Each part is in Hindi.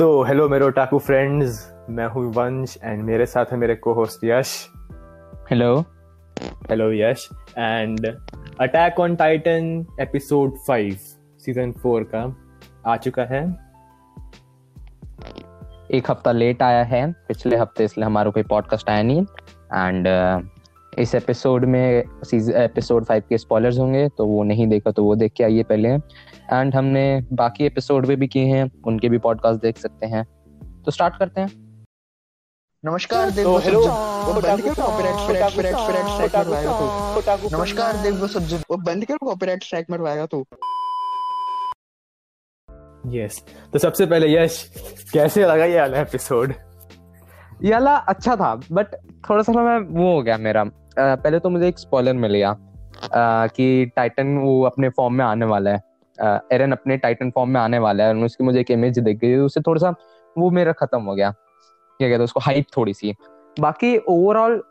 तो हेलो मेरे ओटाकू फ्रेंड्स मैं हूँ वंश एंड मेरे साथ है मेरे को host Yash. Hello hello Yash. And attack on titan episode five season four का आ चुका है। एक हफ़्ता लेट आया है। पिछले हफ़्ते इसलिए हमारा कोई पॉडकास्ट आया नहीं। एंड uh, इस एपिसोड में एपिसोड फाइव के स्पॉयलर्स होंगे तो वो नहीं देखा तो वो देख के आइए पहले। एंड हमने बाकी एपिसोड भी, भी किए हैं उनके भी पॉडकास्ट देख सकते हैं। तो स्टार्ट करते हैं। नमस्कार देव तो हेलो बंद करो कॉपीराइट स्ट्राइक स्ट्राइक स्ट्राइक मरवाएगा तू। नमस्कार देव वो सब वो बंद करो कॉपीराइट स्ट्राइक मरवाएगा तू। यस तो सबसे पहले यश कैसे लगा ये वाला एपिसोड ये वाला अच्छा था बट थोड़ा सा मैं वो हो गया मेरा। पहले तो मुझे एक स्पॉइलर मिल गया कि टाइटन वो अपने फॉर्म में आने वाला है। एरन अपने टाइटन फॉर्म में आने वाला है उसकी मुझे एक इमेज दिख गई उससे थोड़ा सा वो मेरा खत्म हो गया। क्या कहते उसको? हाइप थोड़ी सी। बाकी ओवरऑल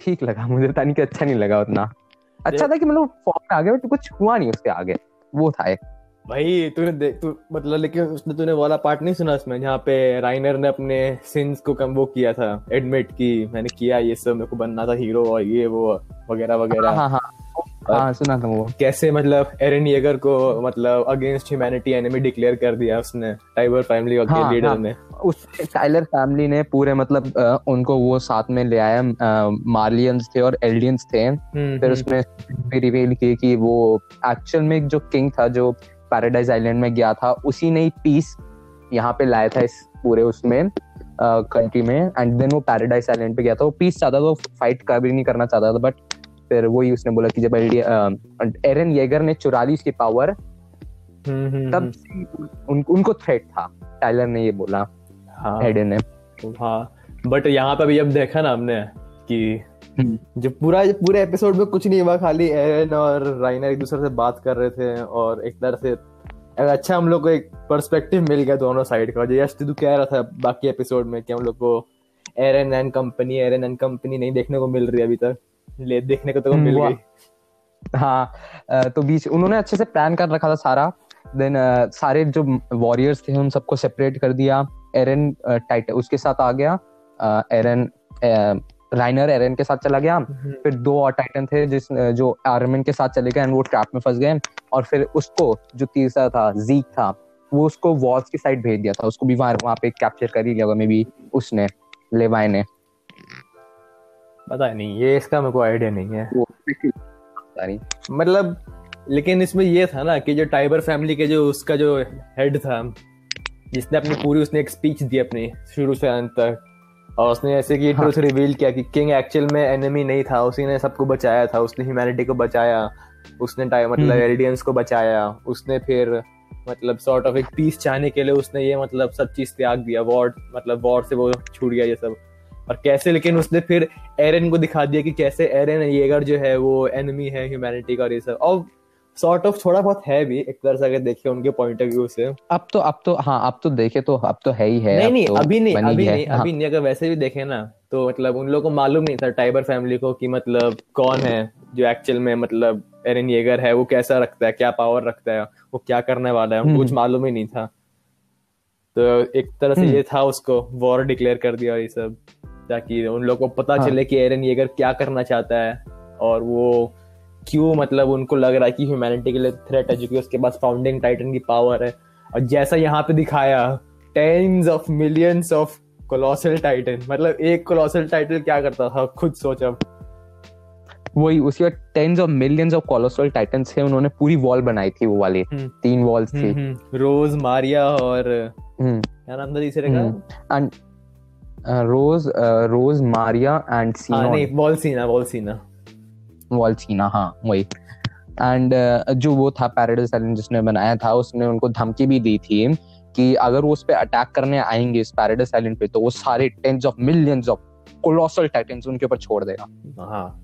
ठीक लगा मुझे था नहीं कि अच्छा नहीं लगा उतना। अच्छा था कि मतलब फॉर्म में आ गया बट कुछ हुआ नहीं उसके आगे। वो था एक। भाई तूने देख तू मतलब लेकिन उसने तूने वाला पार्ट नहीं सुना उसमें जहाँ पे राइनर ने अपने सिंस को कम वो किया था एडमिट की मैंने किया ये सब मेरे को बनना था हीरो और ये वो वगैरह वगैरह। हाँ हाँ हाँ। सुना था वो। कैसे मतलब एरन येगर को मतलब अगेंस्ट ह्यूमैनिटी एनिमी डिक्लेयर कर दिया उसने टाइबर फैमिली के हाँ, लीडर हाँ, ने। उस टाइलर फैमिली ने पूरे मतलब आ, उनको वो साथ में ले आया मार्लियंस थे और एल्डियंस थे। हम्म, फिर हम्म। उसमें रिवील की कि वो एक्चुअल में जो किंग था जो पैराडाइज आइलैंड में गया था उसी ने पीस यहाँ पे लाया था इस पूरे उसमें कंट्री में। एंड देन वो पैराडाइज आइलैंड पे गया था। वो पीस चाहता था वो फाइट का भी नहीं करना चाहता था बट फिर वही उसने बोला कि जब एरन येगर ने चुरा ली उसकी पावर हम्म, हम्म, तब हम्म। उन, उनको थ्रेट था। टाइलर ने ये बोला हाँ। हेडन ने। हाँ बट यहाँ पे भी अब देखा ना हमने कि जो पूरा पूरे एपिसोड में कुछ नहीं हुआ खाली एरन और राइनर एक दूसरे से बात कर रहे थे और एक तरह से अच्छा हम लोग को एक पर्सपेक्टिव मिल गया दोनों साइड का जैसे तू कह रहा था बाकी एपिसोड में कि हम लोग को Eren and company Eren and company नहीं देखने को मिल रही अभी तक। ले देखने को तो हम्म, मिल गई। हाँ तो बीच उन्होंने अच्छे से प्लान कर रखा था सारा। देन सारे जो वॉरियर्स थे उन सबको सेपरेट कर दिया। एरन टाइट उसके साथ आ गया। एरन राइनर एरन के साथ चला गया। हम्म। फिर दो और टाइटन थे जिस जो आर्मिन के साथ चले गए एंड वो ट्रैप में फंस गए। और फिर उसको जो तीसरा था जीक था वो उसको वॉल्स की साइड भेज दिया था। उसको भी वहाँ वहाँ पे कैप्चर कर ही लिया मे बी उसने लेवाई ने। पता नहीं ये इसका मेरे को आइडिया नहीं है मतलब लेकिन इसमें ये था ना कि जो टाइबर फैमिली के जो उसका जो हेड था जिसने अपनी पूरी उसने एक स्पीच दी अपनी शुरू से अंत तक और उसने ऐसे कि हाँ. रिवील किया कि किंग एक्चुअल में एनिमी नहीं था उसी ने सबको बचाया था उसने ह्यूमैनिटी को बचाया उसने मतलब एलिडियंस हम्म। को बचाया उसने फिर मतलब सॉर्ट ऑफ़ एक पीस चाहने के लिए उसने ये मतलब सब चीज़ त्याग दिया वॉर मतलब वॉर से वो छूट गया ये सब और कैसे लेकिन उसने फिर एरन को दिखा दिया कि कैसे एरन येगर जो है वो एनिमी है ह्यूमैनिटी का ये सब और सॉर्ट ऑफ़ थोड़ा बहुत है भी एक तरह से अगर देखे उनके पॉइंट ऑफ़ व्यू से अब तो अब तो हाँ अब तो देखे तो अब तो है ही है नहीं नहीं तो अभी नहीं अभी नहीं हाँ. अभी नहीं अगर वैसे भी देखे ना तो मतलब उन लोगों को मालूम नहीं था टाइबर फैमिली को कि मतलब कौन है जो एक्चुअल में मतलब एरन येगर है वो कैसा रखता है क्या पावर रखता है वो क्या करने वाला है उनको कुछ हम्म। मालूम ही नहीं था तो एक तरह से ये हम्म। था उसको वॉर डिक्लेयर कर दिया ये सब ताकि उन लोगों को पता हाँ. चले कि एरन येगर क्या करना चाहता है और वो क्यों मतलब उनको लग रहा है कि ह्यूमैनिटी के लिए थ्रेट है क्योंकि उसके पास फाउंडिंग टाइटन की पावर है। और जैसा यहाँ पे दिखाया tens of millions of colossal titan मतलब एक कोलोसल टाइटन क्या करता था? खुद सोच अब। वही उसके बाद tens of millions of colossal titans थे उन्होंने पूरी वॉल बनाई थी वो वाली। हम्म। तीन वॉल्स थी। रोज हम्म, मारिया हम्म। और क्या नाम था तीसरे का? रोज रोज मारिया एंड सीना नहीं वॉल सीना वॉल सीना। वॉल्सीना हाँ वही। एंड uh, जो वो था पैराडाइज आइलैंड जिसने बनाया था उसने उनको धमकी भी दी थी कि अगर वो उस पर अटैक करने आएँगे इस पैराडाइज आइलैंड पे तो वो सारे tens of millions of colossal titans उनके ऊपर छोड़ देगा। हाँ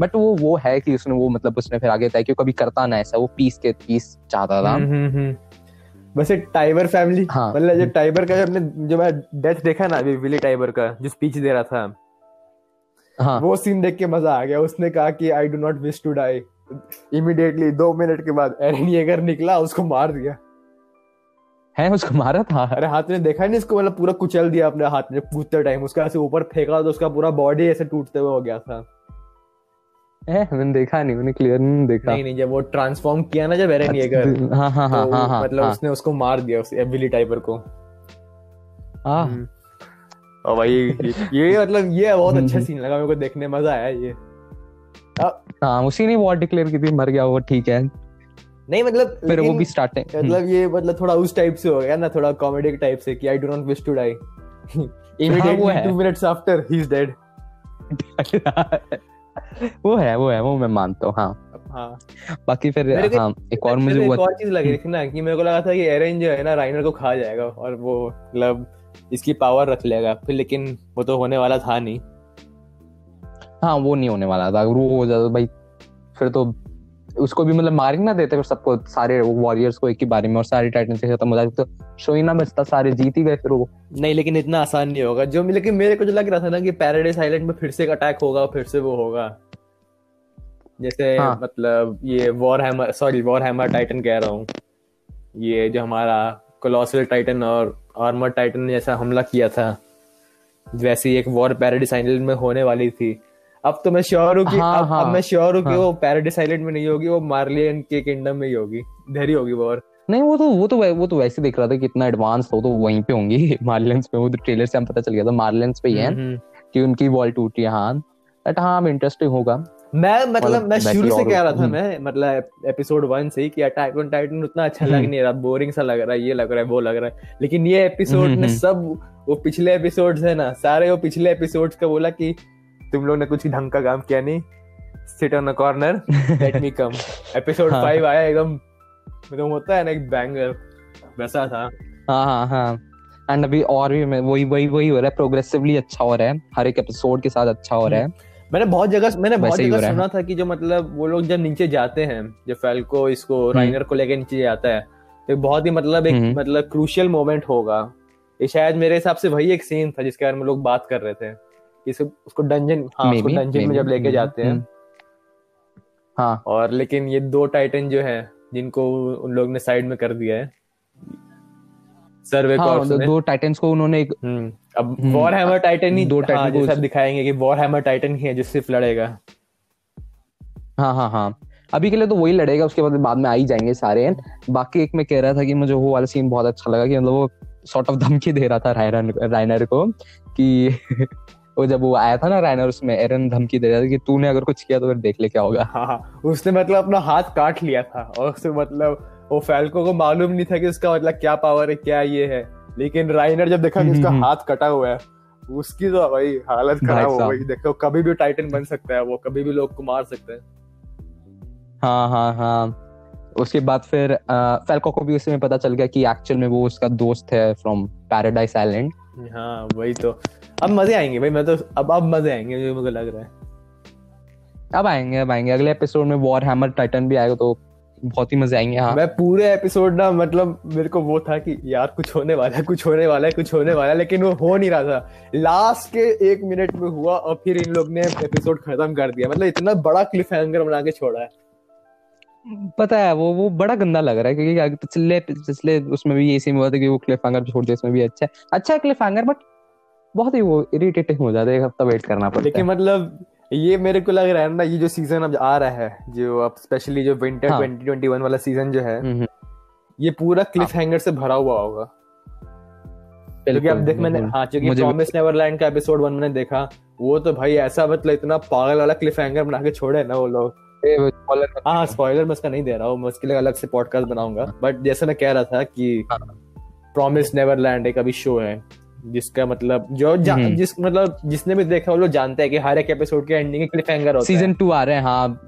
बट वो वो है कि उसने वो मतलब उसने फिर आगे तय कि कभी करता ना ऐसा वो पीस के पीस चाहता था। हम्म, हम्म, हम्म। वैसे टाइबर फैमिली हाँ। मतलब जो टाइबर का जब जो मैं डेथ देखा ना अभी विली टाइबर का जो स्पीच दे रहा था हाँ. वो सीन देख के मज़ा आ गया। उसने कहा कि I do not wish to die immediately दो मिनट के बाद एरन येगर निकला उसको मार दिया। है उसको मारा था? अरे हाथ ने देखा नहीं इसको मतलब पूरा कुचल दिया अपने हाथ में। कूदते टाइम उसका ऐसे ऊपर फेंका तो उसका पूरा बॉडी ऐसे टूटते हुए हो गया था। है? मैंने देखा नहीं मैंने क्लियर नहीं देखा। नहीं नहीं जब वो ट्रांसफॉर्म किया ना जब एरन येगर हाँ हाँ हाँ हाँ हाँ मतलब हाँ, उसने उसको मार दिया उस एबिली टाइपर को। हाँ। हम्म। और भाई ये, मतलब ये बहुत अच्छा हम्म। सीन लगा मेरे को देखने मज़ा आया ये। हाँ उसी ने वॉर डिक्लेयर की थी मर गया वो ठीक है। नहीं मतलब फिर वो भी स्टार्टिंग मतलब ये मतलब थोड़ा उस टाइप से हो गया ना थोड़ा कॉमेडी टाइप से कि I do not wish to die immediately 2 minutes after he is dead वो है वो है वो मैं मानता हूँ हाँ। हाँ। बाकी फिर हाँ एक और मुझे एक और चीज़ लगी थी ना कि मेरे को लगा था कि एरन जो है ना राइनर को खा जाएगा और वो मतलब इसकी पावर रख लेगा। फिर लेकिन वो तो होने वाला था नहीं। हाँ वो नहीं होने वाला था। अगर वो हो जाता भाई फिर तो उसको भी मतलब मार ना देते फिर सबको सारे वॉरियर्स को एक ही बारे में और सारे टाइटन से खत्म हो जाते तो शो ही ना बचता सारे जीत ही गए फिर वो। नहीं लेकिन इतना आसान नहीं होगा। जो लेकिन मेरे को जो लग रहा था ना कि पैराडाइज आइलैंड में फिर से एक अटैक होगा फिर से वो होगा। जैसे हाँ। मतलब ये war hammer sorry war hammer titan कह रहा हूँ। ये जो हमारा कोलोसल टाइटन और आर्मर टाइटन ने जैसा हमला किया था। वैसे ही एक वॉर पैराडाइज आइलैंड में होने वाली थी। अब तो मैं श्योर हूँ कि हाँ, अब, हाँ, अब मैं श्योर हूँ कि हाँ। वो पैराडाइज आइलैंड में नहीं होगी वो मार्लियन के किंगडम में ही होगी इधर ही होगी वॉर नहीं वो तो वो तो वो तो वैसे देख रहा था कि इतना एडवांस हो तो वहीं पे होंगी मार्लियंस पे वो तो ट्रेलर से हम पता चल गया था मार्लियंस पे ही है हम्म, कि उनकी वॉल टूटी है हाँ बट हाँ इंटरेस्टिंग होगा मैं मतलब मैं शुरू से कह रहा था हम्म। मैं मतलब एपिसोड वन से ही कि अटैक ऑन टाइटन उतना अच्छा लग हम्म। नहीं रहा बोरिंग सा लग रहा है ये लग रहा है वो लग रहा है लेकिन ये एपिसोड हम्म, ने हम्म। सब वो पिछले एपिसोड्स है ना सारे वो पिछले एपिसोड्स का बोला कि तुम लोग ने कुछ ढंग का काम किया नहीं। Sit on a corner let me come episode हाँ। फाइव आया एकदम मतलब होता है ना एक बैंगर वैसा था। हाँ हाँ हाँ। एंड अभी और भी मैं- वही वही वही हो रहा है प्रोग्रेसिवली अच्छा हो रहा है। हर एक एपिसोड के साथ अच्छा हो रहा है। मैंने बहुत जगह मैंने बहुत ही हो जगह सुना था कि जो मतलब वो लोग जब नीचे जाते हैं जो फैल्को इसको हम्म। राइनर को लेके नीचे जाता है तो बहुत ही मतलब एक हम्म। मतलब क्रूशियल मोमेंट होगा। ये शायद मेरे हिसाब से वही एक सीन था जिसके बारे में लोग बात कर रहे थे। इस उसको डंजन हाँ उसको Maybe, डंजन में जब लेके जाते हैं। हम्म। हाँ। और लेकिन ये दो टाइटन जो है जिनको उन लोग ने साइड में कर दिया है। सर्वे हाँ दो, दो टाइटन्स को उन्होंने एक हम्म। अब हम्म, वॉर हैमर टाइटन ही दो हाँ Titan को उस- दिखाएँगे कि वॉर हैमर टाइटन ही है जो सिर्फ़ लड़ेगा। हाँ हाँ हाँ। अभी के लिए तो वही लड़ेगा उसके बाद बाद में आ ही जाएँगे सारे। बाकी एक मैं कह रहा था कि मुझे वो वाला सीन बहुत अच्छा लगा कि मतलब वो सॉर्ट ऑफ़ धमकी दे रहा था रायनर को कि वो जब वो आया था ना रायनर उसमें एरन धमकी दे रहा था कि तूने अगर कुछ किया तो फिर देख ले क्या होगा। हाँ हाँ, उसने मतलब अपना हाथ काट लिया था और उससे मतलब वो फैल्को को मालूम नहीं था कि उसका मतलब क्या पावर है क्या ये है। लेकिन राइनर जब देखा कि उसका हम्म, हम्म। हाथ कटा हुआ है उसकी तो भाई हालत खराब हो गई। देखो कभी भी टाइटन बन सकता है वो कभी भी लोग को मार सकता है। हाँ हाँ हाँ। उसके बाद फिर फैल्को को भी उसमें पता चल गया कि एक्चुअल में वो उसका दोस्त है फ्रॉम पैराडाइस आइलैंड हाँ वही तो। अब मज़े आएँगे भाई मैं तो अब अब मज़े आएँगे जो मुझे लग रहा है। अब आएँगे अब आएँगे। अगले एपिसोड में वॉर हैमर टाइटन भी आएगा तो बहुत ही मज़े आएँगे हाँ। मैं पूरे एपिसोड ना मतलब मेरे को वो था कि यार कुछ होने वाला है कुछ होने वाला है कुछ होने वाला है लेकिन वो हो नहीं रहा था। लास्ट के एक मिनट में हुआ और फिर इन लोग ने एपिसोड खत्म कर दिया। मतलब इतना बड़ा क्लिफ हैंगर बना के छोड़ा है। पता है वो वो बड़ा गंदा लग रहा है क्योंकि पिछले पिछले उसमें भी सीन हुआ था कि वो क्लिफ हैंगर छोड़ दिया इसमें भी अच्छा है। अच्छा है क्लिफ हैंगर बट बहुत ही वो इरिटेटिंग हो जाता है एक हफ़्ता वेट करना पड़ता लेकिन है। मतलब ये मेरे को लग रहा है ना ये जो सीज़न अब आ रहा है जो अब स्पेशली जो विंटर हाँ। 2021 वाला सीज़न जो है हम्म, ये पूरा क्लिफ हैंगर से भरा हुआ होगा। क्योंकि अब देख मैंने हाँ क्योंकि प्रॉमिस नेवरलैंड का एपिसोड वन मैंने देखा वो तो भाई ऐसा मतलब इतना पागल वाला क्लिफ हैंगर बना के छोड़े ना वो लोग। हाँ स्पॉइलर मैं इसका नहीं दे रहा हूँ मैं उसके लिए अलग से पॉडकास्ट बनाऊँगा बट जैसे मैं कह रहा था कि हाँ। प्रॉमिस नेवरलैंड एक अभी शो है जिसका मतलब जो हम्म। जिस मतलब जिसने भी देखा वो लोग जानते हैं कि हर एक एपिसोड के एंडिंग क्लिफ हैंगर होता सीज़न है टू आ रहे हैं हाँ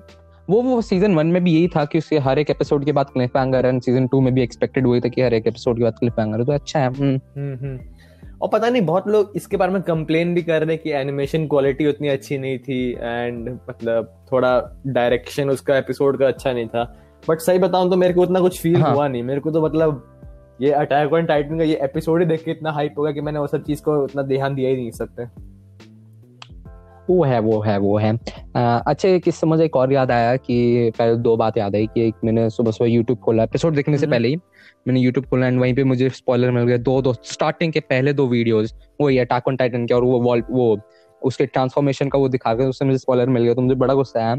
वो वो सीज़न वन में भी यही था कि उसके हर एक एपिसोड के बाद cliffhanger and season two में भी एक्सपेक्टेड हुई था कि हर एक एपिसोड के बाद क्लिफ हैंगर तो अच्छा है। हम्म, हम्म। और पता नहीं बहुत लोग इसके बारे में कंप्लेन भी कर रहे हैं कि एनिमेशन क्वालिटी उतनी अच्छी नहीं थी एंड मतलब थोड़ा डायरेक्शन उसका एपिसोड का अच्छा नहीं था। बट सही बताऊँ तो मेरे को उतना कुछ फील हाँ। हुआ नहीं। मेरे को तो मतलब ये अटैक ऑन टाइटन का ये एपिसोड ही देख के इतना हाइप होगा कि मैंने वो सब चीज़ को उतना ध्यान दिया ही नहीं सकते वो है वो है वो है अच्छा एक किस्सा मुझे एक और याद आया कि पहले दो बात याद आई कि एक मैंने सुबह सुबह यूट्यूब खोला एपिसोड देखने से हम्म। पहले ही मैंने यूट्यूब खोला एंड वहीं पे मुझे स्पॉइलर मिल गया दो दो स्टार्टिंग के पहले दो वीडियोस वो ये अटैक ऑन टाइटन के और वो वॉल वो उसके ट्रांसफॉर्मेशन का वो दिखा के उससे मुझे स्पॉइलर मिल गया तो मुझे बड़ा गुस्सा आया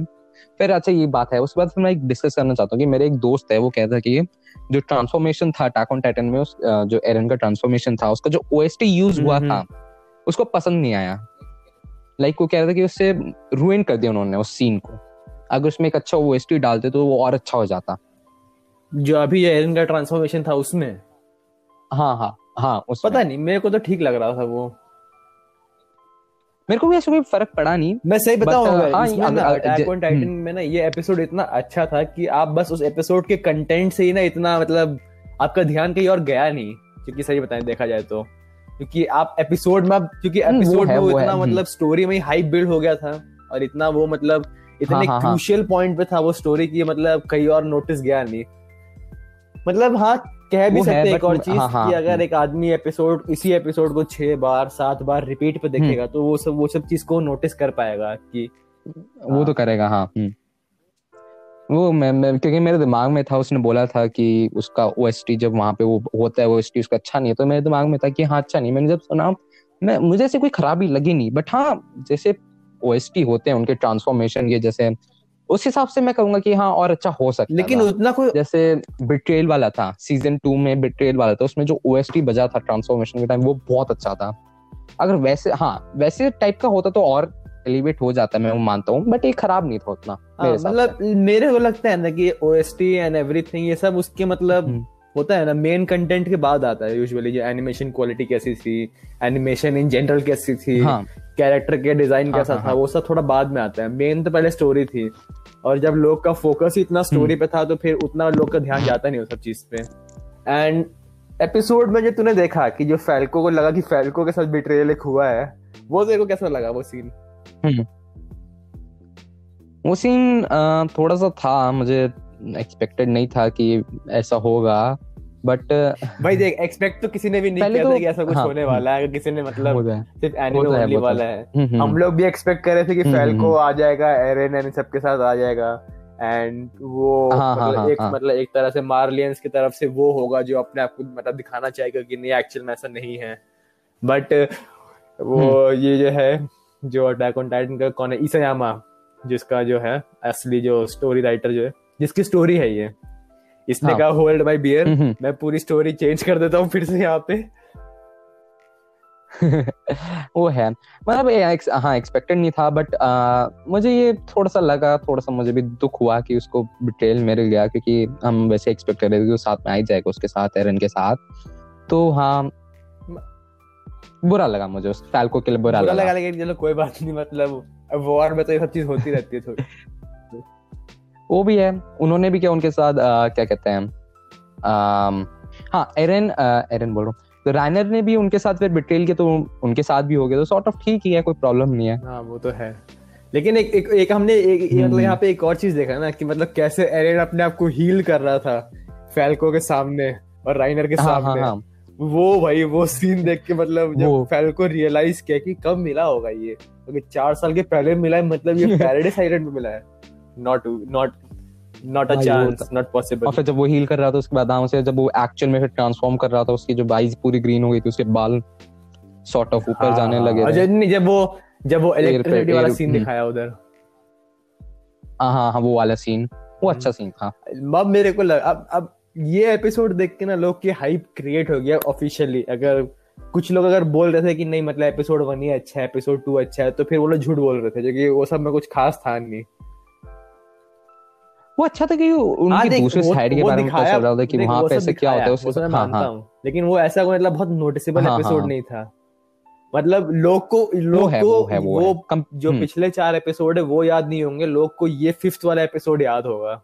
फिर अच्छा ये बात है उसके बाद फिर मैं एक डिस्कस करना चाहता हूँ कि मेरे एक दोस्त है वो कहता है कि जो ट्रांसफॉर्मेशन था अटैक ऑन टाइटन में उस जो एरन का ट्रांसफॉर्मेशन था उसका जो ओएसटी यूज़ हुआ हम्म, था हम्म। उसको पसंद नहीं आया लाइक like, वो कह रहा था कि उससे रुइन कर दिया उन्होंने उस सीन को। अगर उसमें एक अच्छा ओएसटी डालते तो वो और अच्छा हो जाता। जो अभी ये एरन का ट्रांसफॉर्मेशन था उसमें? हाँ हाँ हाँ उसमें। पता नहीं मेरे को तो ठीक लग रहा था वो। मेरे को भी ऐसा कोई फ़र्क पड़ा नहीं मैं सही बताऊँगा हाँ, अटैक टाइटन में ना ये एपिसोड इतना अच्छा था कि आप बस उस एपिसोड के कंटेंट से ही ना इतना मतलब आपका ध्यान कहीं और गया नहीं क्योंकि सही बताएँ देखा जाए तो। क्योंकि आप एपिसोड में क्योंकि एपिसोड में वो इतना मतलब स्टोरी में ही हाइप बिल्ड हो गया था और इतना वो मतलब इतने क्रूशियल हाँ, पॉइंट हाँ, पे था वो स्टोरी की मतलब कहीं और नोटिस गया नहीं। मतलब हाँ कह भी सकते एक और चीज़ हाँ, हाँ, कि अगर एक आदमी एपिसोड इसी एपिसोड को छह बार सात बार रिपीट पे देखेगा हम्म। तो वो सब वो सब चीज़ को नोटिस कर पाएगा कि वो तो करेगा हाँ हम्म। वो मैं, मैं क्योंकि मेरे दिमाग में था उसने बोला था कि उसका ओएसटी जब वहाँ पे वो होता है ओ उसका अच्छा नहीं है तो मेरे दिमाग में था कि हाँ अच्छा नहीं। मैंने जब सुना मैं मुझे ऐसे कोई खराबी लगी नहीं। बट हाँ जैसे ओएसटी होते हैं उनके ट्रांसफॉर्मेशन के जैसे उस हिसाब से मैं कहूँगा कि हाँ और अच्छा हो सकता लेकिन उतना कोई जैसे बिट्रेल वाला था सीज़न टू में बिट्रेल वाला था उसमें जो ओएसटी बजा था ट्रांसफॉर्मेशन के टाइम वो बहुत अच्छा था। अगर वैसे हाँ वैसे टाइप का होता तो और एलिवेट हो जाता है मैं वो मानता हूँ बट ये खराब नहीं था उतना हाँ, मतलब मेरे को लगता है ना कि O S T and everything ये सब उसके मतलब हम्म। होता है ना मेन कंटेंट के बाद आता है यूजुअली जो एनिमेशन क्वालिटी कैसी थी एनिमेशन इन जनरल कैसी थी हाँ. कैरेक्टर के डिज़ाइन कैसा हाँ, था हाँ, वो सब थोड़ा बाद में आता है मेन तो पहले स्टोरी थी और जब लोग का फोकस ही इतना स्टोरी हम्म। पे था तो फिर उतना लोग का ध्यान जाता नहीं उस सब चीज़ पे एंड एपिसोड में जो तूने देखा कि जो फैल्को को लगा कि फैल्को के साथ बिट्रेयल एक हुआ है वो तेरे को कैसा लगा वो सीन। वो सीन थोड़ा सा था मुझे एक्सपेक्टेड नहीं था कि ऐसा होगा बट भाई देख एक्सपेक्ट तो किसी ने भी नहीं किया तो, था कि ऐसा कुछ हाँ, होने वाला है किसी ने मतलब सिर्फ़ एनिमे ओनली तो वाला है। हम्म, हम्म। हम लोग भी एक्सपेक्ट कर रहे थे कि फैल्को हम्म, आ जाएगा एरेन एंड सबके साथ आ जाएगा एंड वो हाँ, हाँ, मतलब हाँ, एक हाँ, मतलब एक तरह से मार्लियंस की तरफ़ से वो होगा जो अपने आप को मतलब दिखाना चाहेगा कि नहीं एक्चुअल में ऐसा नहीं है। बट वो ये जो है जो अटैक ऑन टाइटन का कौन है? ईसायामा जिसका जो है असली जो स्टोरी राइटर जो है जिसकी स्टोरी है ये। इसने हाँ. कहा होल्ड माय बियर मैं पूरी स्टोरी चेंज कर देता हूँ फिर से यहाँ पे। वो है। मतलब हाँ एक्सपेक्टेड नहीं था बट आ, मुझे ये थोड़ा सा लगा थोड़ा सा मुझे भी दुख हुआ कि उसको बिट्रेल मिल गया क्योंकि हम वैसे एक्सपेक्ट कर रहे थे कि वो साथ में आ ही जाएगा उसके साथ एरन के साथ। तो हाँ बुरा लगा मुझे उस फैल्को के लिए बुरा, बुरा लगा, लगा लेकिन चलो कोई बात नहीं मतलब वॉर में तो ये सब चीज़ होती रहती है थोड़ी। वो भी है उन्होंने भी क्या उनके साथ आ, क्या कहते हैं हाँ एरन एरन बोल रहा हूँ। तो राइनर ने भी उनके साथ फिर बिट्रेल के तो उनके साथ भी हो गया तो सॉर्ट ऑफ़ ठीक ही है कोई प्रॉब्लम नहीं है। हाँ वो तो है। लेकिन एक एक, एक हमने एक मतलब हम्म। यहाँ पे एक और चीज़ देखा ना कि मतलब कैसे एरन अपने आप को हील कर रहा था फैल्को के सामने और राइनर के हाँ, हाँ सामने। हाँ, हाँ. वो भाई वो सीन देख के मतलब जब फैल्को रियलाइज़ किया कि कब मिला होगा ये। क्योंकि तो चार साल के पहले मिला है मतलब ये पैराडाइस आइलैंड में मिला है। Not not not a chance not possible और फिर जब वो हील कर रहा था उसके बाद आराम से जब वो एक्चुअल में फिर ट्रांसफॉर्म कर रहा था उसकी जो बाइज पूरी ग्रीन हो गई थी उसके बाल सॉर्ट ऑफ़ ऊपर जाने लगे हाँ, जब वो जब वो इलेक्ट्रिसिटी वाला सीन हम्म। दिखाया उधर। हाँ हाँ हाँ वो वाला सीन वो अच्छा सीन था। अब मेरे को लग अब अब ये एपिसोड देख के ना लोग की हाइप क्रिएट हो गया ऑफिशियली अगर कुछ लोग अगर बोल रहे थे कि नहीं मतलब एपिसोड वन ही अच्छा है एपिसोड टू अच्छा है तो फिर वो लोग झूठ बोल रहे थे जो कि वो सब में कुछ खास था नहीं। वो अच्छा था कि उनकी हाँ, दूसरे साइड के बारे में पता चल रहा था कि वहाँ पे ऐसे क्या होता है उससे मैं हाँ, मानता हाँ. लेकिन वो ऐसा कोई मतलब बहुत नोटिसेबल एपिसोड नहीं था। मतलब लोग को लोग को वो, है, वो, वो जो हम्म। पिछले चार एपिसोड है वो याद नहीं होंगे लोग को ये फिफ्थ वाला एपिसोड याद होगा।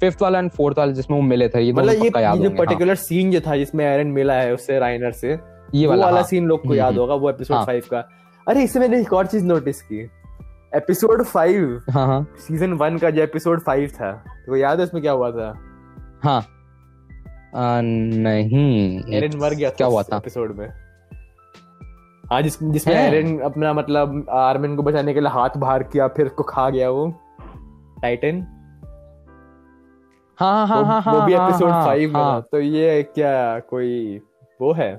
फिफ्थ वाला एंड फोर्थ वाला जिसमें वो मिले थे ये मतलब ये, ये जो पर्टिकुलर हाँ. सीन जो था जिसमें एरन मिला है उससे राइनर से ये वाला वाला हाँ. सीन लोग को याद हम्म, होगा वो एपिसोड फाइव का। अरे इससे मैंने एक और चीज़ नोटिस की। एपिसोड फाइव हाँ सीज़न वन का जो एपिसोड फाइव था तो याद है उसमें क्या हुआ था? हाँ। आ, नहीं एरन मर गया क्या हुआ था? एपिसोड में। हाँ जिस जिसमें एरन अपना मतलब आर्मिन को बचाने के लिए हाथ बाहर किया फिर उसको खा गया वो। टाइटन हाँ हाँ हाँ हाँ वो भी एपिसोड हाँ, फाइव हाँ, में तो ये क्या कोई वो है?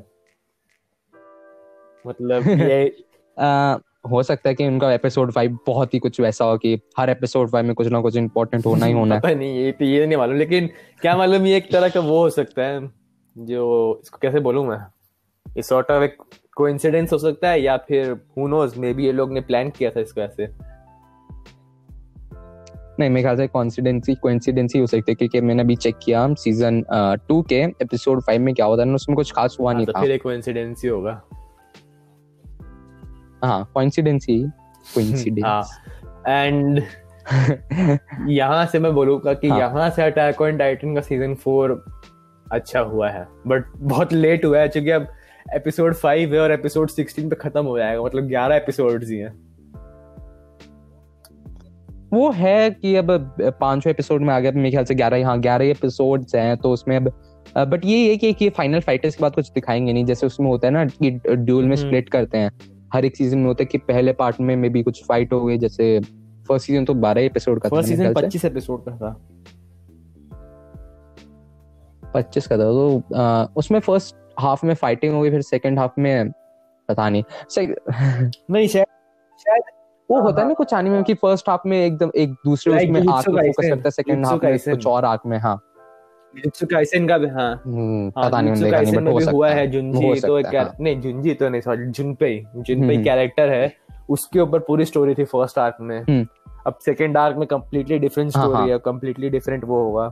मतलब ये आ, हो सकता है कि उनका एपिसोड फाइव बहुत ही कुछ वैसा हो कि हर एपिसोड फाइव में कुछ ना कुछ इम्पोर्टेंट होना ही होना है। नहीं ये तो ये नहीं मालूम लेकिन क्या मालूम ये एक तरह का वो हो सकता है जो इसको कैसे बोलूँ मैं? इस सॉर्ट ऑफ़ एक कोइंसिडेंस हो सकता है या फिर हु नोज़ मे बी ये लोग ने प्लान किया था इसको ऐसे। नहीं मेरे ख्याल से कॉन्सिडेंसी कोइंसिडेंस ही सकती है क्योंकि मैंने अभी चेक किया सीज़न टू के एपिसोड फाइव में क्या होता है उसमें कुछ खास हुआ हाँ, नहीं तो था। फिर एक कोइंसिडेंस होगा। हाँ कोइंसिडेंस कोइंसिडेंस एंड यहाँ से मैं बोलूँगा कि हाँ. यहाँ से अटैक ऑन टाइटन का सीज़न फोर अच्छा हुआ है बट बहुत लेट हुआ है क्योंकि अब एपिसोड फाइव है और एपिसोड सिक्सटीन पे खत्म हो जाएगा मतलब ग्यारह एपिसोड ही हैं। वो है कि अब पाँचों एपिसोड में आ गया मेरे ख्याल से ग्यारह हाँ ग्यारह एपिसोड हैं तो उसमें अब बट ये है कि, कि फाइनल फाइटर्स के बाद कुछ दिखाएँगे नहीं जैसे उसमें होता है ना कि ड्यूल में स्प्लिट हम्म। करते हैं। हर एक सीज़न में होता है कि पहले पार्ट में मे बी कुछ फाइट हो गई जैसे फ़र्स्ट सीज़न तो बारह एपिसोड का फ़र्स्ट सीज़न पच्चीस एपिसोड का था। पच्चीस का था तो आ, उसमें फ़र्स्ट हाफ़ में फाइटिंग हो गई फिर सेकंड हाफ़ में पता नहीं। नहीं शायद शायद वो हाँ, होता है ना हाँ। कुछ आने में फ़र्स्ट हाफ़ में एकदम एक दूसरे उसमें आर्क में फोकस करता है सेकंड हाफ़ में कुछ और आर्क में हाँ। जुत्सु काइसेन का भी हाँ। हम्म, हाँ पता नहीं देखा नहीं बट हो सकता हुआ है जुंजी तो एक नहीं जुंजी तो नहीं सॉरी जुनपेई जुनपेई कैरेक्टर है उसके ऊपर पूरी स्टोरी थी फ़र्स्ट आर्क में। हम्म। अब सेकंड आर्क में कंप्लीटली डिफरेंट स्टोरी है। कंप्लीटली डिफरेंट वो होगा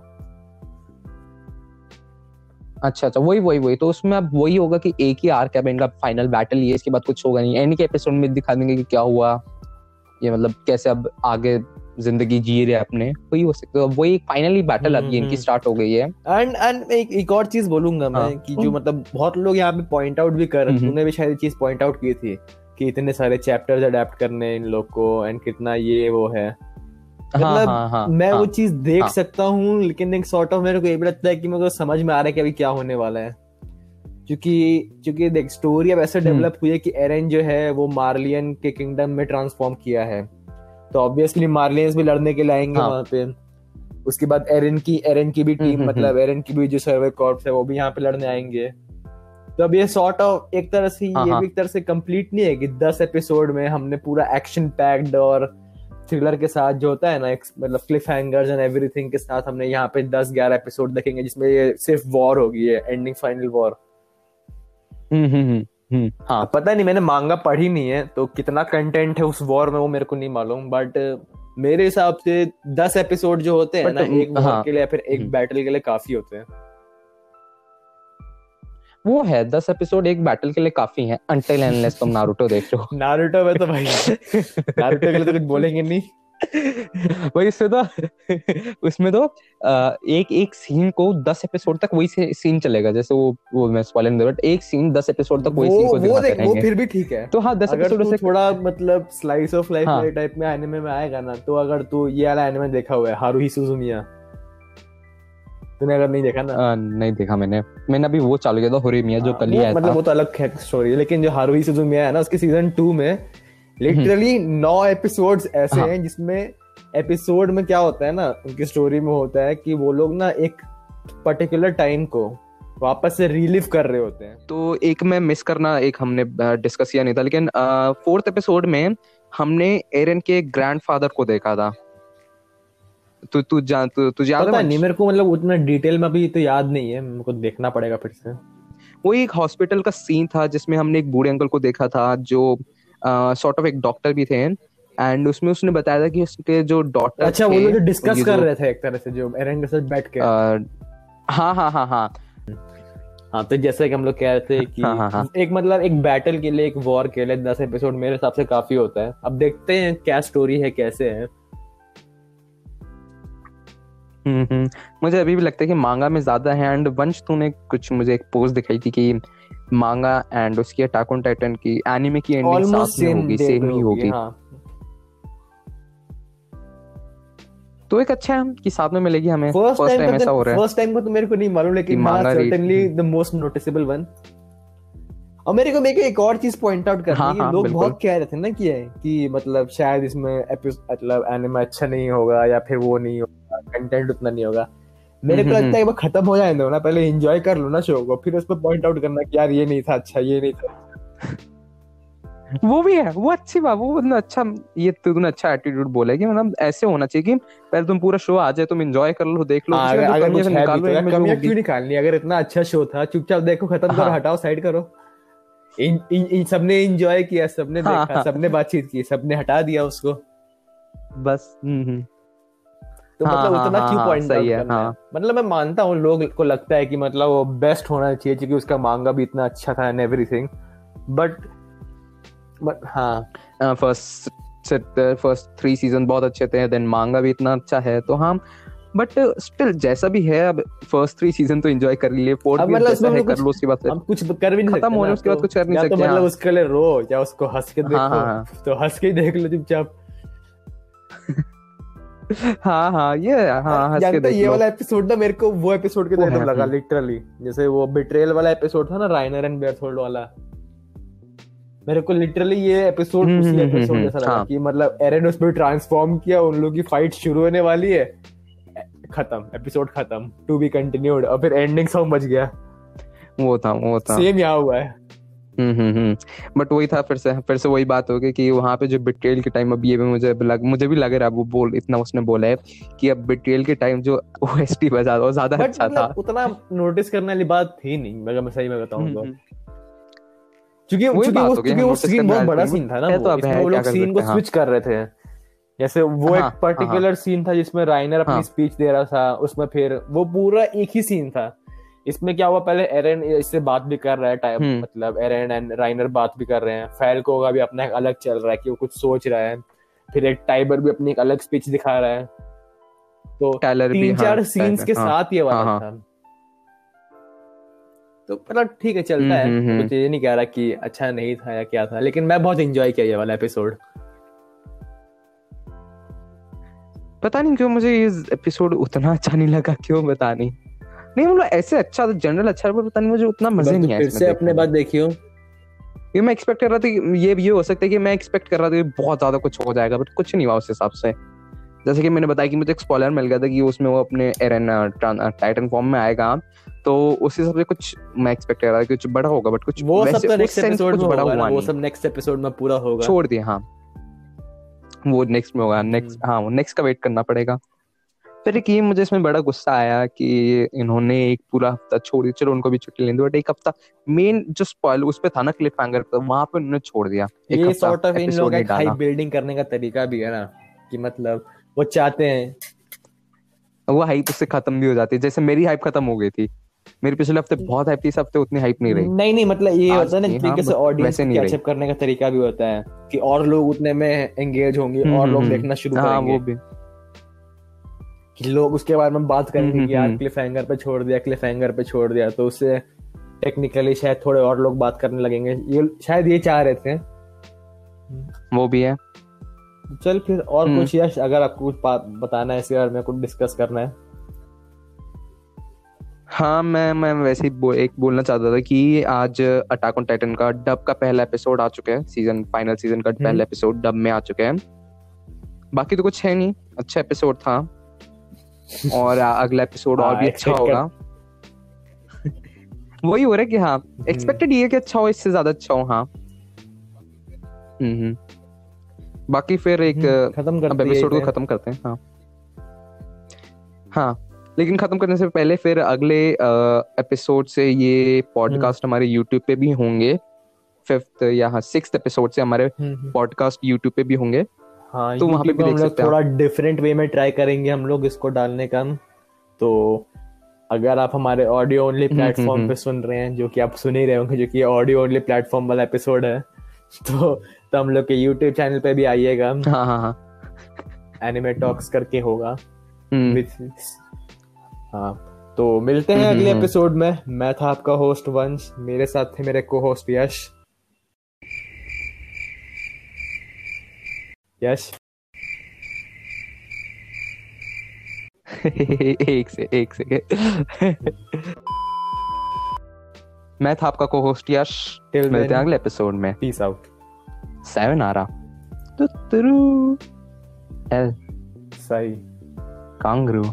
अच्छा अच्छा वही वही वही तो उसमें अब वही होगा कि एक ही आर्क है इनका फाइनल बैटल ये इसके बाद कुछ होगा नहीं। एंड के एपिसोड में दिखा देंगे कि क्या हुआ। ये मतलब कैसे अब आगे ज़िंदगी जी रहे अपने वही हो सकता है। वही फाइनली बैटल अब इनकी स्टार्ट हम्म, हो गई है। एंड एंड एक एक और चीज़ बोलूँगा मैं हाँ। कि जो मतलब बहुत लोग यहाँ पे पॉइंट आउट भी कर रहे हैं। तूने भी शायद चीज़ पॉइंट आउट की थी कि इतने सारे चैप्टर्स अडेप्ट करने इन लोग को एंड कितना ये वो है। हाँ, मतलब हाँ, हाँ, मैं हाँ, वो चीज़ देख हाँ, सकता हूँ लेकिन एक सॉर्ट ऑफ़ मेरे को ये भी लगता है कि मेरे को समझ में आ रहा है कि अभी क्या होने वाला है। क्योंकि क्योंकि देख स्टोरी अब ऐसे डेवलप हम्म। हुई है कि एरन जो है वो मार्लियन के किंगडम में ट्रांसफॉर्म किया है। तो ऑब्वियसली मार्लियंस भी लड़ने के लिए आएँगे हाँ. वहाँ पे। उसके बाद एरन की एरन की भी टीम हम्म, हम्म, मतलब एरन की भी जो सर्वे कॉर्प्स है वो भी यहाँ पे लड़ने आएँगे। तो अब ये सॉर्ट ऑफ़ एक तरह से हाँ, ये भी एक तरह से कंप्लीट नहीं है कि दस एपिसोड में हमने पूरा एक्शन पैक्ड और थ्रिलर के साथ जो होता है ना मतलब क्लिफ हैंगर्स एंड एवरीथिंग के साथ हमने यहाँ पे दस ग्यारह एपिसोड देखेंगे जिसमें ये सिर्फ़ वॉर होगी एंडिंग फाइनल वॉर हाँ पता नहीं मैंने मांगा पढ़ी नहीं है तो कितना कंटेंट है उस वॉर में वो मेरे को नहीं मालूम बट मेरे हिसाब से दस एपिसोड जो होते हैं ना एक वॉर हाँ, के लिए फिर एक बैटल हम्म। के लिए काफ़ी होते हैं। वो है दस एपिसोड एक बैटल के लिए काफ़ी है अनटिल एनलेस तुम नारुतो देख रहे हो। नारुतो में तो भाई नारुतो के लिए तो कुछ बोलेंगे नहीं। वही इसमें तो उसमें तो एक एक सीन को दस एपिसोड तक वही सीन चलेगा जैसे वो वो मैं स्पॉइलर नहीं बट एक सीन दस एपिसोड तक वही सीन को दिखाते रहेंगे वो फिर भी ठीक है। तो हाँ दस एपिसोड से थोड़ा मतलब स्लाइस ऑफ़ लाइफ वाले टाइप में एनिमे में आएगा ना तो अगर तू ये वाला एनिमे देखा हुआ है हारुही सुजुमिया तूने अगर नहीं देखा ना? आ, नहीं देखा मैंने। मैंने अभी वो चालू किया था होरीमिया जो हाँ, कल ही आया मतलब वो तो अलग है स्टोरी लेकिन जो हारुही सुजुमिया है ना उसके सीज़न टू में लिटरली नौ एपिसोड्स ऐसे हाँ. हैं जिसमें एपिसोड में क्या होता है ना उनकी स्टोरी में होता है कि वो लोग ना एक पर्टिकुलर टाइम को वापस से रिलीव कर रहे होते हैं। तो एक मैं मिस करना एक हमने डिस्कस किया नहीं था लेकिन फोर्थ एपिसोड में हमने एरन के ग्रैंडफादर को देखा था। तू तू जान तू तुझे याद है नहीं मेरे को मतलब उतना डिटेल में अभी तो याद नहीं है मेरे को देखना पड़ेगा फिर से। वो एक हॉस्पिटल का सीन था जिसमें हमने एक बूढ़े अंकल को देखा था जो सॉर्ट ऑफ़ एक डॉक्टर भी थे एंड उसमें उसने बताया था कि उसके जो डॉटर अच्छा वो लोग डिस्कस कर रहे थे एक तरह से जो एरन के साथ बैठ के हाँ हाँ हाँ हाँ हाँ तो जैसे कि हम लोग कह रहे थे कि हाँ, हाँ, हाँ. एक मतलब एक बैटल के लिए एक वॉर के लिए दस एपिसोड मेरे हिसाब से काफ़ी होता है अब देखते हैं क्या स्टोरी है कैसे है हम्म, हम्म। मुझे अभी भी लगता है कि मांगा में ज़्यादा है एंड वंश तूने कुछ मुझे एक पोस्ट दिखाई थी कि मांगा एंड उसकी अटैक ऑन टाइटन की एनिमे की एंडिंग साथ में होगी सेम ही होगी हाँ. तो एक अच्छा है कि साथ में मिलेगी हमें। फ़र्स्ट टाइम ऐसा हो रहा है। फ़र्स्ट टाइम को तो मेरे को नहीं मालूम लेकिन certainly the most noticeable one और मेरे को मेरे एक और चीज़ पॉइंट आउट करनी हाँ, है हाँ, लोग बहुत कह रहे थे ना कि है कि मतलब शायद इसमें मतलब एनिमे अच्छा नहीं होगा या फिर वो नहीं होगा कंटेंट उतना नहीं होगा। मेरे को हम्म, लगता है कि वो खत्म हो जाए दो ना पहले एंजॉय कर लो ना शो को फिर उस पर पॉइंट आउट करना कि यार ये नहीं था अच्छा ये नहीं था। वो भी है वो अच्छी बात वो मतलब अच्छा ये तूने अच्छा एटीट्यूड बोला कि मतलब ऐसे होना चाहिए कि पहले तुम पूरा शो आ जाए तुम एंजॉय कर लो देख लो उसके अगर अगर कुछ है, तो इनमें जो कमियाँ क्यों निकालनी अगर इतना अच्छा शो था चुपचाप देखो खत्म करो हाँ। हटाओ साइड करो। इन इन इन सबने एंजॉय किया सबने हाँ, देखा हाँ। सबने बातचीत की सबने हटा दिया उसको। बस हम्म हम्म। तो हाँ, मतलब हाँ, उतना हाँ, क्यों हाँ, पॉइंट सही है, हाँ। मतलब मैं मानता हूँ लोग को लगता है कि मतलब वो बेस्ट होना चाहिए क्योंकि उसका मांगा भी इतना अच्छा था एंड एवरीथिंग बट बट हाँ फ़र्स्ट फ़र्स्ट थ्री सीज़न बहुत अच्छे थे देन मांगा भी इतना अच्छा है तो हाँ बट स्टिल जैसा भी है अब फ़र्स्ट थ्री सीज़न तो एंजॉय कर लिए फोर्थ भी मतलब जैसा है कर लो उसके बाद हम कुछ कर भी नहीं खत्म सकते होने उसके बाद तो कुछ कर नहीं तो सकते, मतलब हाँ। उसके लिए रो या उसको हंस के देखो हाँ, हाँ, हाँ। तो हंस के देख लो चुपचाप हाँ हाँ ये हाँ हंस के जानते हो, ये वाला एपिसोड ना मेरे को वो एपिसोड के लगा। लिटरली जैसे वो बिट्रेल वाला एपिसोड था ना राइनर एंड बेरथोल्ड वाला। मेरे को लिटरली ये एपिसोड हम्म, उसी हम्म, हम्म, एपिसोड हम्म, जैसा लगा हाँ। कि मतलब एरन ट्रांसफॉर्म किया उन लोगों की फाइट शुरू होने वाली है। खत्म एपिसोड खत्म टू बी कंटिन्यूड और फिर एंडिंग सॉन्ग बच गया। वो था वो था। सेम यहाँ हुआ है। बट वही था फिर से फिर से वही बात हो गई कि वहाँ पे जो बिट्रेल के टाइम अब ये भी मुझे लग, मुझे भी लग रहा है वो बोल इतना उसने बोला है कि अब बिट्रेल के टाइम जो ओएसटी बजा वो ज़्यादा अच्छा था। उतना नोटिस करने वाली बात थी नहीं अगर मैं सही में बताऊँ तो। हम्म, क्योंकि क्योंकि वो हो क्योंकि वो सीन बहुत बड़ा सीन था ना वो तो इसमें वो लोग सीन को सकते हैं, हाँ। स्विच कर रहे थे। जैसे वो हाँ, एक पर्टिकुलर सीन था जिसमें राइनर अपनी हाँ। स्पीच दे रहा था उसमें फिर वो पूरा एक ही सीन था। इसमें क्या हुआ पहले एरन इससे बात भी कर रहा है टाइम हम्म। मतलब एरन एंड राइनर बात भी कर रहे हैं। फैल्को का भी अपना एक अलग चल रहा है कि वो कुछ सोच रहा है। फिर एक टाइबर भी अपनी एक अलग स्पीच दिखा रहा है। तो टैलर भी तीन हाँ, चार सीन्स के हाँ, साथ ये वाला हाँ, था। तो मतलब ठीक है चलता हम्म, है। हम्म, हम्म। कुछ ये नहीं कह रहा कि अच्छा नहीं था या क्या था लेकिन मैं बहुत एंजॉय किया ये वाला एपिसोड पता नहीं क्यों मुझे ये एपिसोड उतना अच्छा नहीं लगा क्यों बता नहीं। नहीं मतलब ऐसे अच्छा था जनरल अच्छा पर पता नहीं मुझे उतना मज़े नहीं आया फिर से अपने। बात देखियो। ये मैं एक्सपेक्ट कर रहा था कि ये ये हो सकता है कि मैं एक्सपेक्ट कर रहा था कि बहुत ज़्यादा कुछ हो जाएगा बट कुछ नहीं हुआ उस हिसाब से। जैसे कि मैंने बताया कि मुझे एक स्पॉइलर मिल गया था कि उसमें वो अपने एरन टाइटन फॉर्म में आएगा। तो उस हिसाब से कुछ मैं एक्सपेक्ट कर रहा था कि कुछ बड़ा होगा बट कुछ वो सब तो नेक्स्ट एपिसोड में बड़ा होगा हुआ वो सब नेक्स्ट एपिसोड में पूरा होगा। छोड़ दिया हाँ। वो नेक्स्ट में होगा नेक्स्ट हम्म। हाँ वो नेक्स्ट का वेट करना पड़ेगा। फिर एक ये मुझे इसमें बड़ा गुस्सा आया कि इन्होंने एक पूरा हफ़्ता छोड़ दिया। चलो उनको भी छुट्टी लेने दो बट एक हफ़्ता मेन जो स्पॉइल उस पे था ना क्लिप हैंगर पे वहाँ पे उन्होंने छोड़ दिया। एक ये सॉर्ट ऑफ़ इन लोगों का हाइप बिल्डिंग करने का तरीका भी है ना कि मतलब वो चाहते हैं। वो हाइप उससे खत्म भी हो जाती है। जैसे मेरी हाइप खत्म हो गई थी। मेरे पिछले हफ़्ते बहुत हाइप थी इस हफ़्ते उतनी हाइप नहीं रही। नहीं नहीं मतलब ये होता है ना तरीके हाँ, से ऑडियंस को कैचअप करने का तरीका भी होता है कि और लोग उतने में एंगेज होंगे हम्म, और लोग हम्म, देखना शुरू हाँ करेंगे। वो भी। कि लोग उसके बारे में बात करेंगे हम्म, कि यार हम्म। क्लिफ हैंगर पे छोड़ दिया क्लिफ हैंगर पे छोड़ दिया तो उससे टेक्निकली शायद थोड़े और लोग बात करने लगेंगे। ये शायद ये चाह रहे थे। वो भी है। चल फिर और हम्म। कुछ यश अगर आपको कुछ बात बताना है इसके बारे में कुछ डिस्कस करना है। हाँ मैं मैं वैसे ही बो, एक बोलना चाहता था कि आज अटैक ऑन टाइटन का डब का पहला एपिसोड आ चुका है। सीज़न फाइनल सीज़न का पहला एपिसोड डब में आ चुका है। बाकी तो कुछ है नहीं। अच्छा एपिसोड था। और अगला एपिसोड और हाँ, भी अच्छा होगा। वही हो रहा है कि हाँ एक्सपेक्टेड ये कि अच्छा हो इससे ज़्यादा अच्छा हो हाँ। हम्म हम्म। बाकी फिर एक हम्म, खत्म अब करते एपिसोड को खत्म करते हैं हाँ। हाँ लेकिन खत्म करने से पहले फिर अगले एपिसोड से ये पॉडकास्ट हमारे यूट्यूब पे भी होंगे। फिफ्थ या हाँ सिक्स एपिसोड से हमारे हम्म, हम्म। पॉडकास्ट यूट्यूब पे भी होंगे। हाँ तो वहाँ पे भी हम देख लोग सकते हैं थोड़ा डिफरेंट वे में ट्राई करेंगे हम लोग इसको डालने का। तो अगर आप हमारे audio only hmm, platform hmm, पे सुन रहे हैं जो कि आप सुन ही रहे होंगे जो कि ऑडियो ओनली प्लेटफॉर्म वाला एपिसोड है तो तो हम लोग के यूट्यूब चैनल पे भी आइएगा। हाँ हाँ हाँ। एनिमे टॉक्स करके होगा। हम्म, हाँ तो मिलते हैं हम्म, अगले हम्म। एपिसोड में। मैं था आपका होस्ट वंश। मेरे साथ थे मेरे को होस्ट यश। यश एक से एक से। मैं था आपका को होस्ट यश मिलते हैं अगले एपिसोड में। पीस आउट सेवन आ रहा। तुतरू एल सही कांगरू।